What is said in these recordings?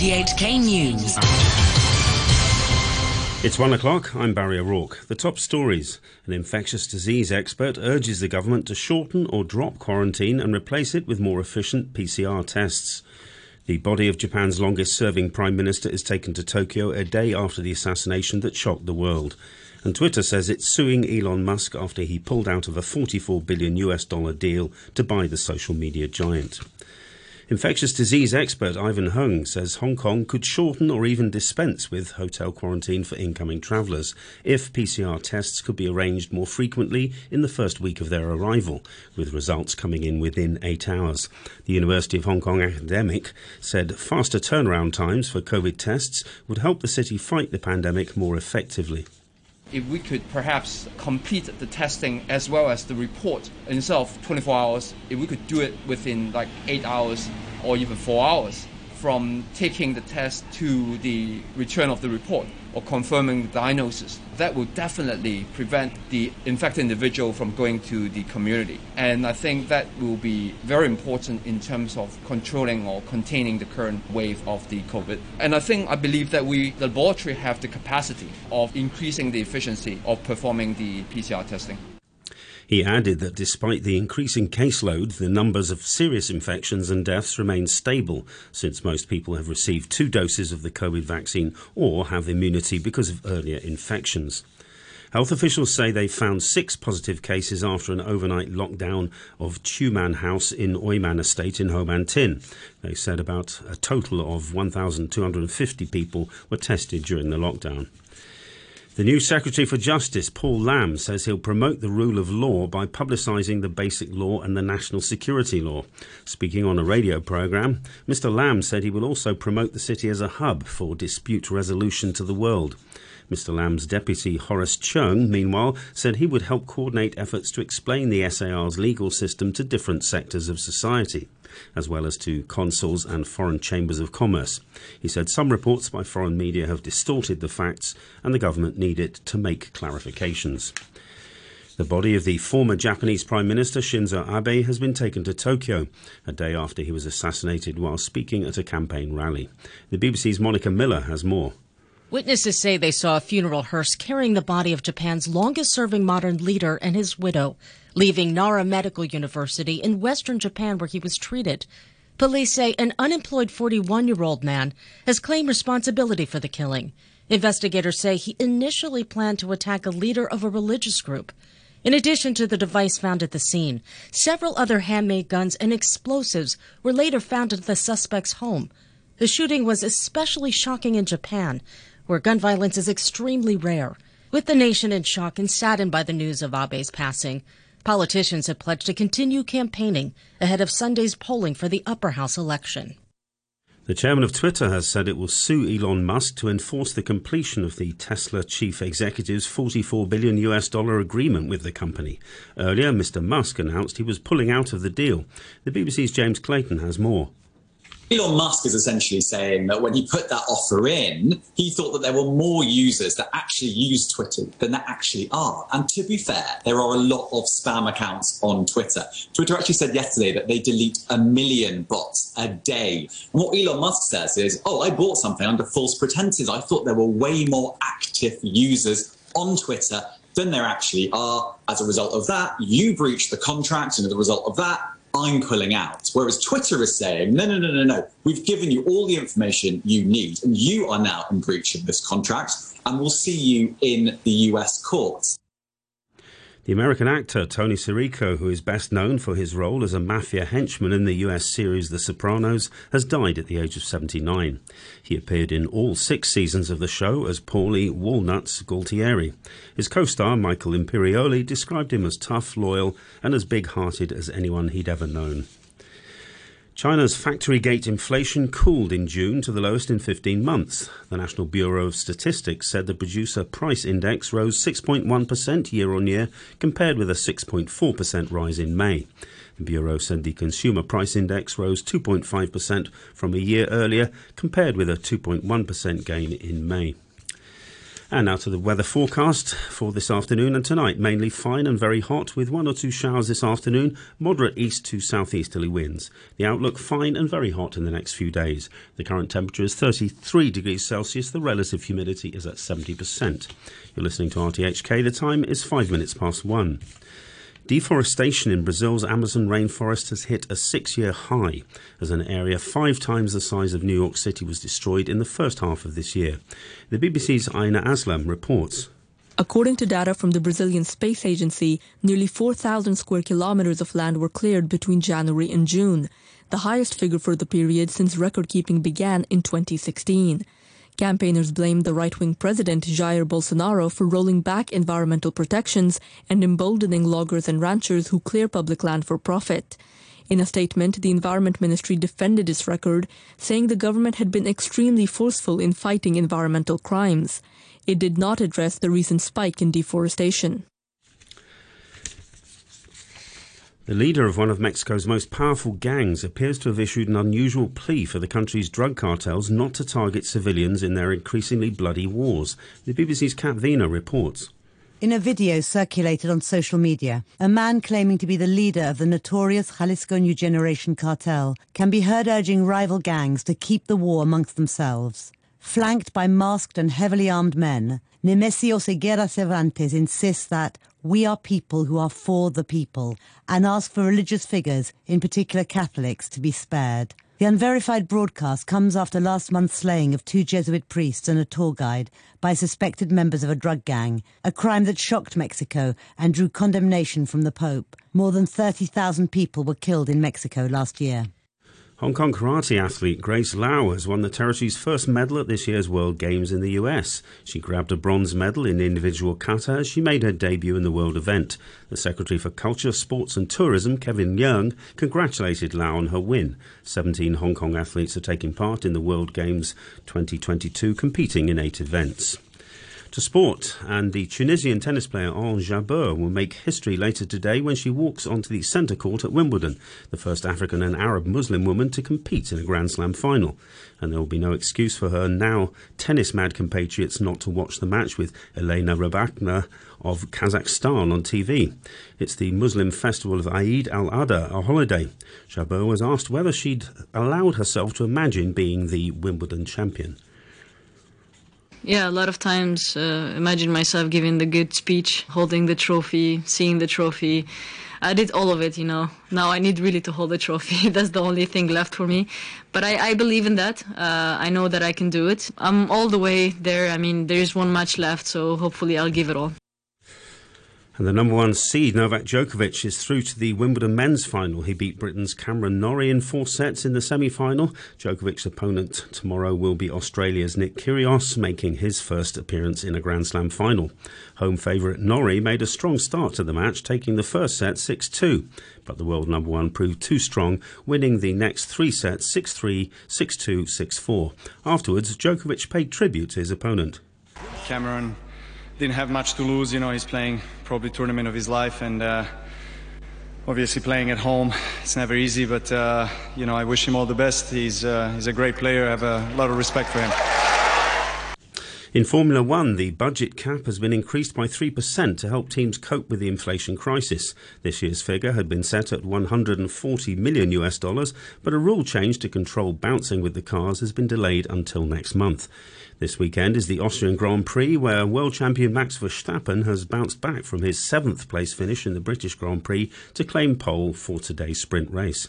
RTHK News. It's one o'clock. I'm Barry O'Rourke. The top stories. An infectious disease expert urges the government to shorten or drop quarantine and replace it with more efficient PCR tests. The body of Japan's longest serving prime minister is taken to Tokyo a day after the assassination that shocked the world. And Twitter says it's suing Elon Musk after he pulled out of a 44 billion US dollar deal to buy the social media giant. Infectious disease expert Ivan Hung says Hong Kong could shorten or even dispense with hotel quarantine for incoming travellers if PCR tests could be arranged more frequently in the first week of their arrival, with results coming in within eight hours. The University of Hong Kong academic said faster turnaround times for COVID tests would help the city fight the pandemic more effectively if we could perhaps complete the testing as well as the report of 24 hours, if we could do it within like eight hours or even four hours from taking the test to the return of the report or confirming the diagnosis. That will definitely prevent the infected individual from going to the community. And I think that will be very important in terms of controlling or containing the current wave of the COVID. And I think I believe that we, the laboratory, have the capacity of increasing the efficiency of performing the PCR testing. He added that despite the increasing caseload, the numbers of serious infections and deaths remain stable since most people have received two doses of the COVID vaccine or have immunity because of earlier infections. Health officials say they found six positive cases after an overnight lockdown of Tuman House in Oi Man Estate in Ho Man Tin. They said about a total of 1,250 people were tested during the lockdown. The new Secretary for Justice, Paul Lam, says he'll promote the rule of law by publicising the Basic Law and the National Security Law. Speaking on a radio programme, Mr. Lam said he will also promote the city as a hub for dispute resolution to the world. Mr. Lam's deputy, Horace Cheung, meanwhile, said he would help coordinate efforts to explain the SAR's legal system to different sectors of society as well as to consuls and foreign chambers of commerce. He said some reports by foreign media have distorted the facts and the government need it to make clarifications. The body of the former Japanese Prime Minister Shinzo Abe has been taken to Tokyo a day after he was assassinated while speaking at a campaign rally. The BBC's Monica Miller has more. Witnesses say they saw a funeral hearse carrying the body of Japan's longest serving modern leader and his widow leaving Nara Medical University in western Japan where he was treated. Police say an unemployed 41 year old man has claimed responsibility for the killing. Investigators say he initially planned to attack a leader of a religious group. In addition to the device found at the scene, several other handmade guns and explosives were later found at the suspect's home. The shooting was especially shocking in Japan, where gun violence is extremely rare. With the nation in shock and saddened by the news of Abe's passing, Politicians have pledged to continue campaigning ahead of Sunday's polling for the upper house election. The chairman of Twitter has said it will sue Elon Musk to enforce the completion of the Tesla chief executive's 44 billion US dollar agreement with the company. Earlier, Mr. Musk announced he was pulling out of the deal. The BBC's James Clayton has more. Elon Musk is essentially saying that when he put that offer in, he thought that there were more users that actually use Twitter than there actually are. And to be fair, there are a lot of spam accounts on Twitter. Twitter actually said yesterday that they delete a million bots a day. And what Elon Musk says is, oh, I bought something under false pretenses. I thought there were way more active users on Twitter than there actually are. As a result of that, you breached the contract, and as a result of that, I'm pulling out. Whereas Twitter is saying, no, no, no, no, no. We've given you all the information you need, and you are now in breach of this contract, and we'll see you in the US courts. The American actor Tony Sirico, who is best known for his role as a mafia henchman in the US series The Sopranos, has died at the age of 79. He appeared in all six seasons of the show as Paulie Walnuts Gualtieri. His co star, Michael Imperioli, described him as tough, loyal, and as big hearted as anyone he'd ever known. China's factory gate inflation cooled in June to the lowest in 15 months. The National Bureau of Statistics said the producer price index rose 6.1% year on year, compared with a 6.4% rise in May. The Bureau said the consumer price index rose 2.5% from a year earlier, compared with a 2.1% gain in May. And now to the weather forecast for this afternoon and tonight. Mainly fine and very hot with one or two showers this afternoon, moderate east to southeasterly winds. The outlook fine and very hot in the next few days. The current temperature is 33 degrees Celsius. The relative humidity is at 70%. You're listening to RTHK. The time is five minutes past one. Deforestation in Brazil's Amazon rainforest has hit a six year high as an area five times the size of New York City was destroyed in the first half of this year. The BBC's Aina Aslam reports. According to data from the Brazilian Space Agency, nearly 4,000 square kilometers of land were cleared between January and June, the highest figure for the period since record keeping began in 2016. Campaigners blamed the right wing president Jair Bolsonaro for rolling back environmental protections and emboldening loggers and ranchers who clear public land for profit. In a statement, the Environment Ministry defended its record, saying the government had been extremely forceful in fighting environmental crimes. It did not address the recent spike in deforestation. The leader of one of Mexico's most powerful gangs appears to have issued an unusual plea for the country's drug cartels not to target civilians in their increasingly bloody wars. The BBC's Kat Vina reports. In a video circulated on social media, a man claiming to be the leader of the notorious Jalisco New Generation cartel can be heard urging rival gangs to keep the war amongst themselves. Flanked by masked and heavily armed men, Nemesio Oseguera Cervantes insists that we are people who are for the people and ask for religious figures, in particular Catholics, to be spared. The unverified broadcast comes after last month's slaying of two Jesuit priests and a tour guide by suspected members of a drug gang, a crime that shocked Mexico and drew condemnation from the Pope. More than 30,000 people were killed in Mexico last year. Hong Kong karate athlete Grace Lau has won the territory's first medal at this year's World Games in the US. She grabbed a bronze medal in individual kata as she made her debut in the world event. The Secretary for Culture, Sports and Tourism, Kevin Yeung, congratulated Lau on her win. 17 Hong Kong athletes are taking part in the World Games 2022, competing in eight events. To sport, and the Tunisian tennis player Ons Jabeur will make history later today when she walks onto the centre court at Wimbledon, the first African and Arab Muslim woman to compete in a Grand Slam final. And there will be no excuse for her now tennis mad compatriots not to watch the match with Elena Rybakina of Kazakhstan on TV. It's the Muslim festival of Eid al Adha, a holiday. Jabeur was asked whether she'd allowed herself to imagine being the Wimbledon champion yeah, a lot of times uh, imagine myself giving the good speech, holding the trophy, seeing the trophy. I did all of it, you know. Now I need really to hold the trophy. That's the only thing left for me. But I, I believe in that. Uh, I know that I can do it. I'm all the way there. I mean, there is one match left, so hopefully I'll give it all. And the number one seed, Novak Djokovic, is through to the Wimbledon men's final. He beat Britain's Cameron Norrie in four sets in the semi final. Djokovic's opponent tomorrow will be Australia's Nick Kyrgios, making his first appearance in a Grand Slam final. Home favourite Norrie made a strong start to the match, taking the first set 6 2. But the world number one proved too strong, winning the next three sets 6 3, 6 2, 6 4. Afterwards, Djokovic paid tribute to his opponent. Cameron didn't have much to lose. You know, he's playing probably tournament of his life, and uh, obviously playing at home, it's never easy. But uh, you know, I wish him all the best. He's uh, he's a great player. I have a lot of respect for him. In Formula One, the budget cap has been increased by 3% to help teams cope with the inflation crisis. This year's figure had been set at 140 million US dollars, but a rule change to control bouncing with the cars has been delayed until next month. This weekend is the Austrian Grand Prix, where world champion Max Verstappen has bounced back from his seventh place finish in the British Grand Prix to claim pole for today's sprint race.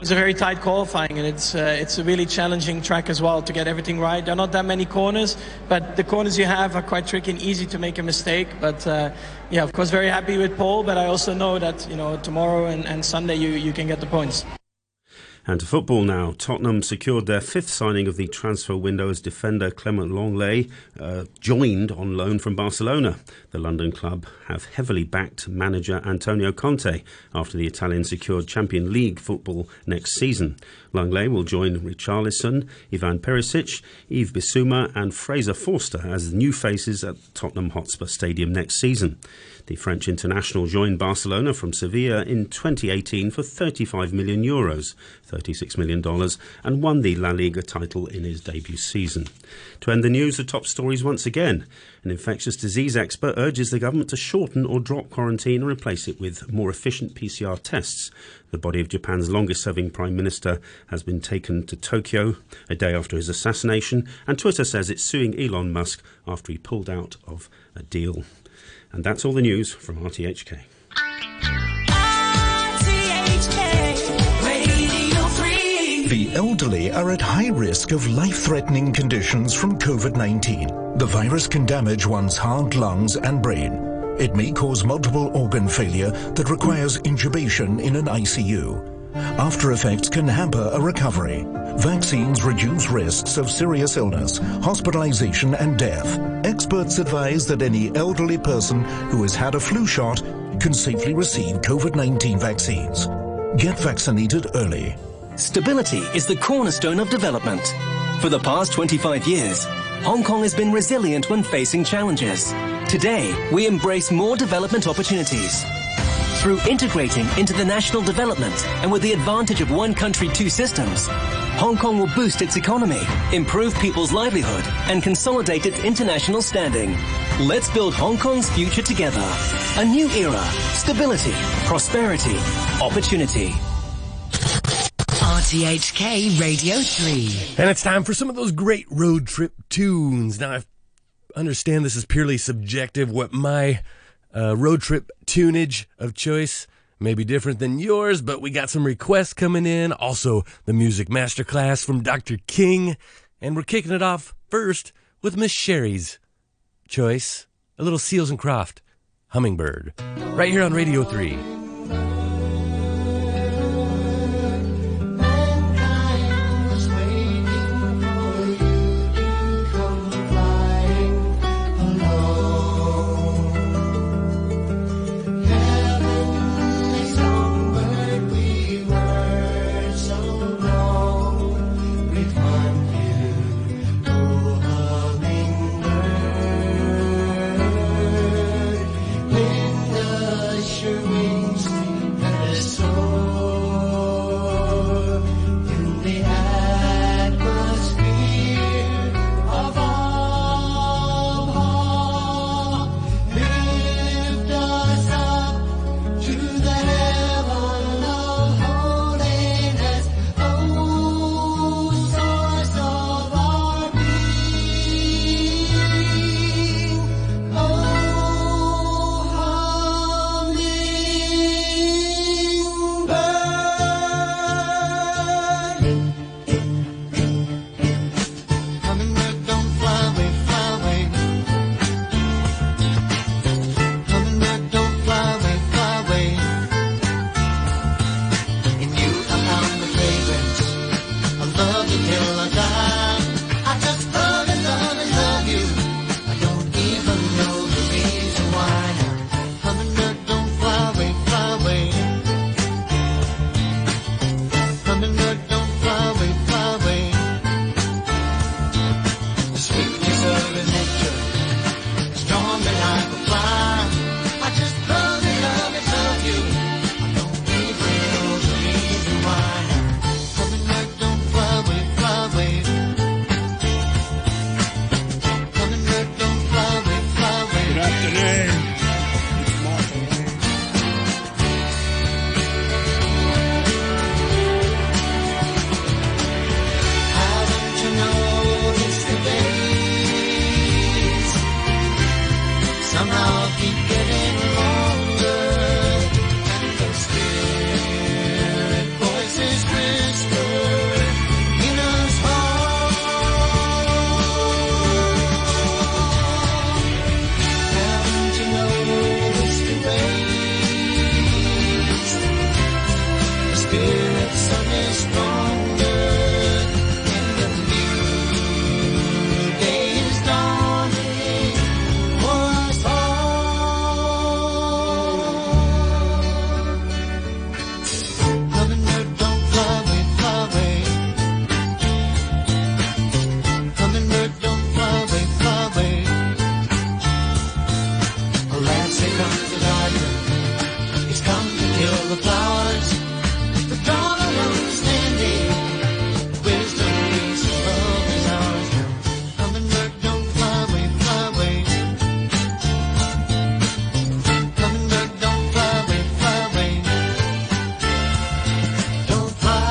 It's a very tight qualifying, and it's uh, it's a really challenging track as well to get everything right. There are not that many corners, but the corners you have are quite tricky and easy to make a mistake. But uh, yeah, of course, very happy with pole. But I also know that you know tomorrow and, and Sunday you you can get the points. And to football now. Tottenham secured their fifth signing of the transfer window as defender Clement Lenglet uh, joined on loan from Barcelona. The London club have heavily backed manager Antonio Conte after the Italian secured Champion League football next season. Lenglet will join Richarlison, Ivan Perisic, Yves Bissouma and Fraser Forster as new faces at Tottenham Hotspur Stadium next season. The French international joined Barcelona from Sevilla in 2018 for 35 million euros. $36 million, and won the La Liga title in his debut season. To end the news, the top stories once again. An infectious disease expert urges the government to shorten or drop quarantine and replace it with more efficient PCR tests. The body of Japan's longest serving prime minister has been taken to Tokyo a day after his assassination, and Twitter says it's suing Elon Musk after he pulled out of a deal. And that's all the news from RTHK. The elderly are at high risk of life-threatening conditions from COVID-19. The virus can damage one's heart, lungs and brain. It may cause multiple organ failure that requires intubation in an ICU. After effects can hamper a recovery. Vaccines reduce risks of serious illness, hospitalization and death. Experts advise that any elderly person who has had a flu shot can safely receive COVID-19 vaccines. Get vaccinated early. Stability is the cornerstone of development. For the past 25 years, Hong Kong has been resilient when facing challenges. Today, we embrace more development opportunities. Through integrating into the national development and with the advantage of one country, two systems, Hong Kong will boost its economy, improve people's livelihood, and consolidate its international standing. Let's build Hong Kong's future together. A new era. Stability, prosperity, opportunity. RTHK Radio 3. And it's time for some of those great road trip tunes. Now, I understand this is purely subjective. What my uh, road trip tunage of choice may be different than yours, but we got some requests coming in. Also, the music masterclass from Dr. King. And we're kicking it off first with Miss Sherry's choice a little Seals and Croft Hummingbird. Right here on Radio 3.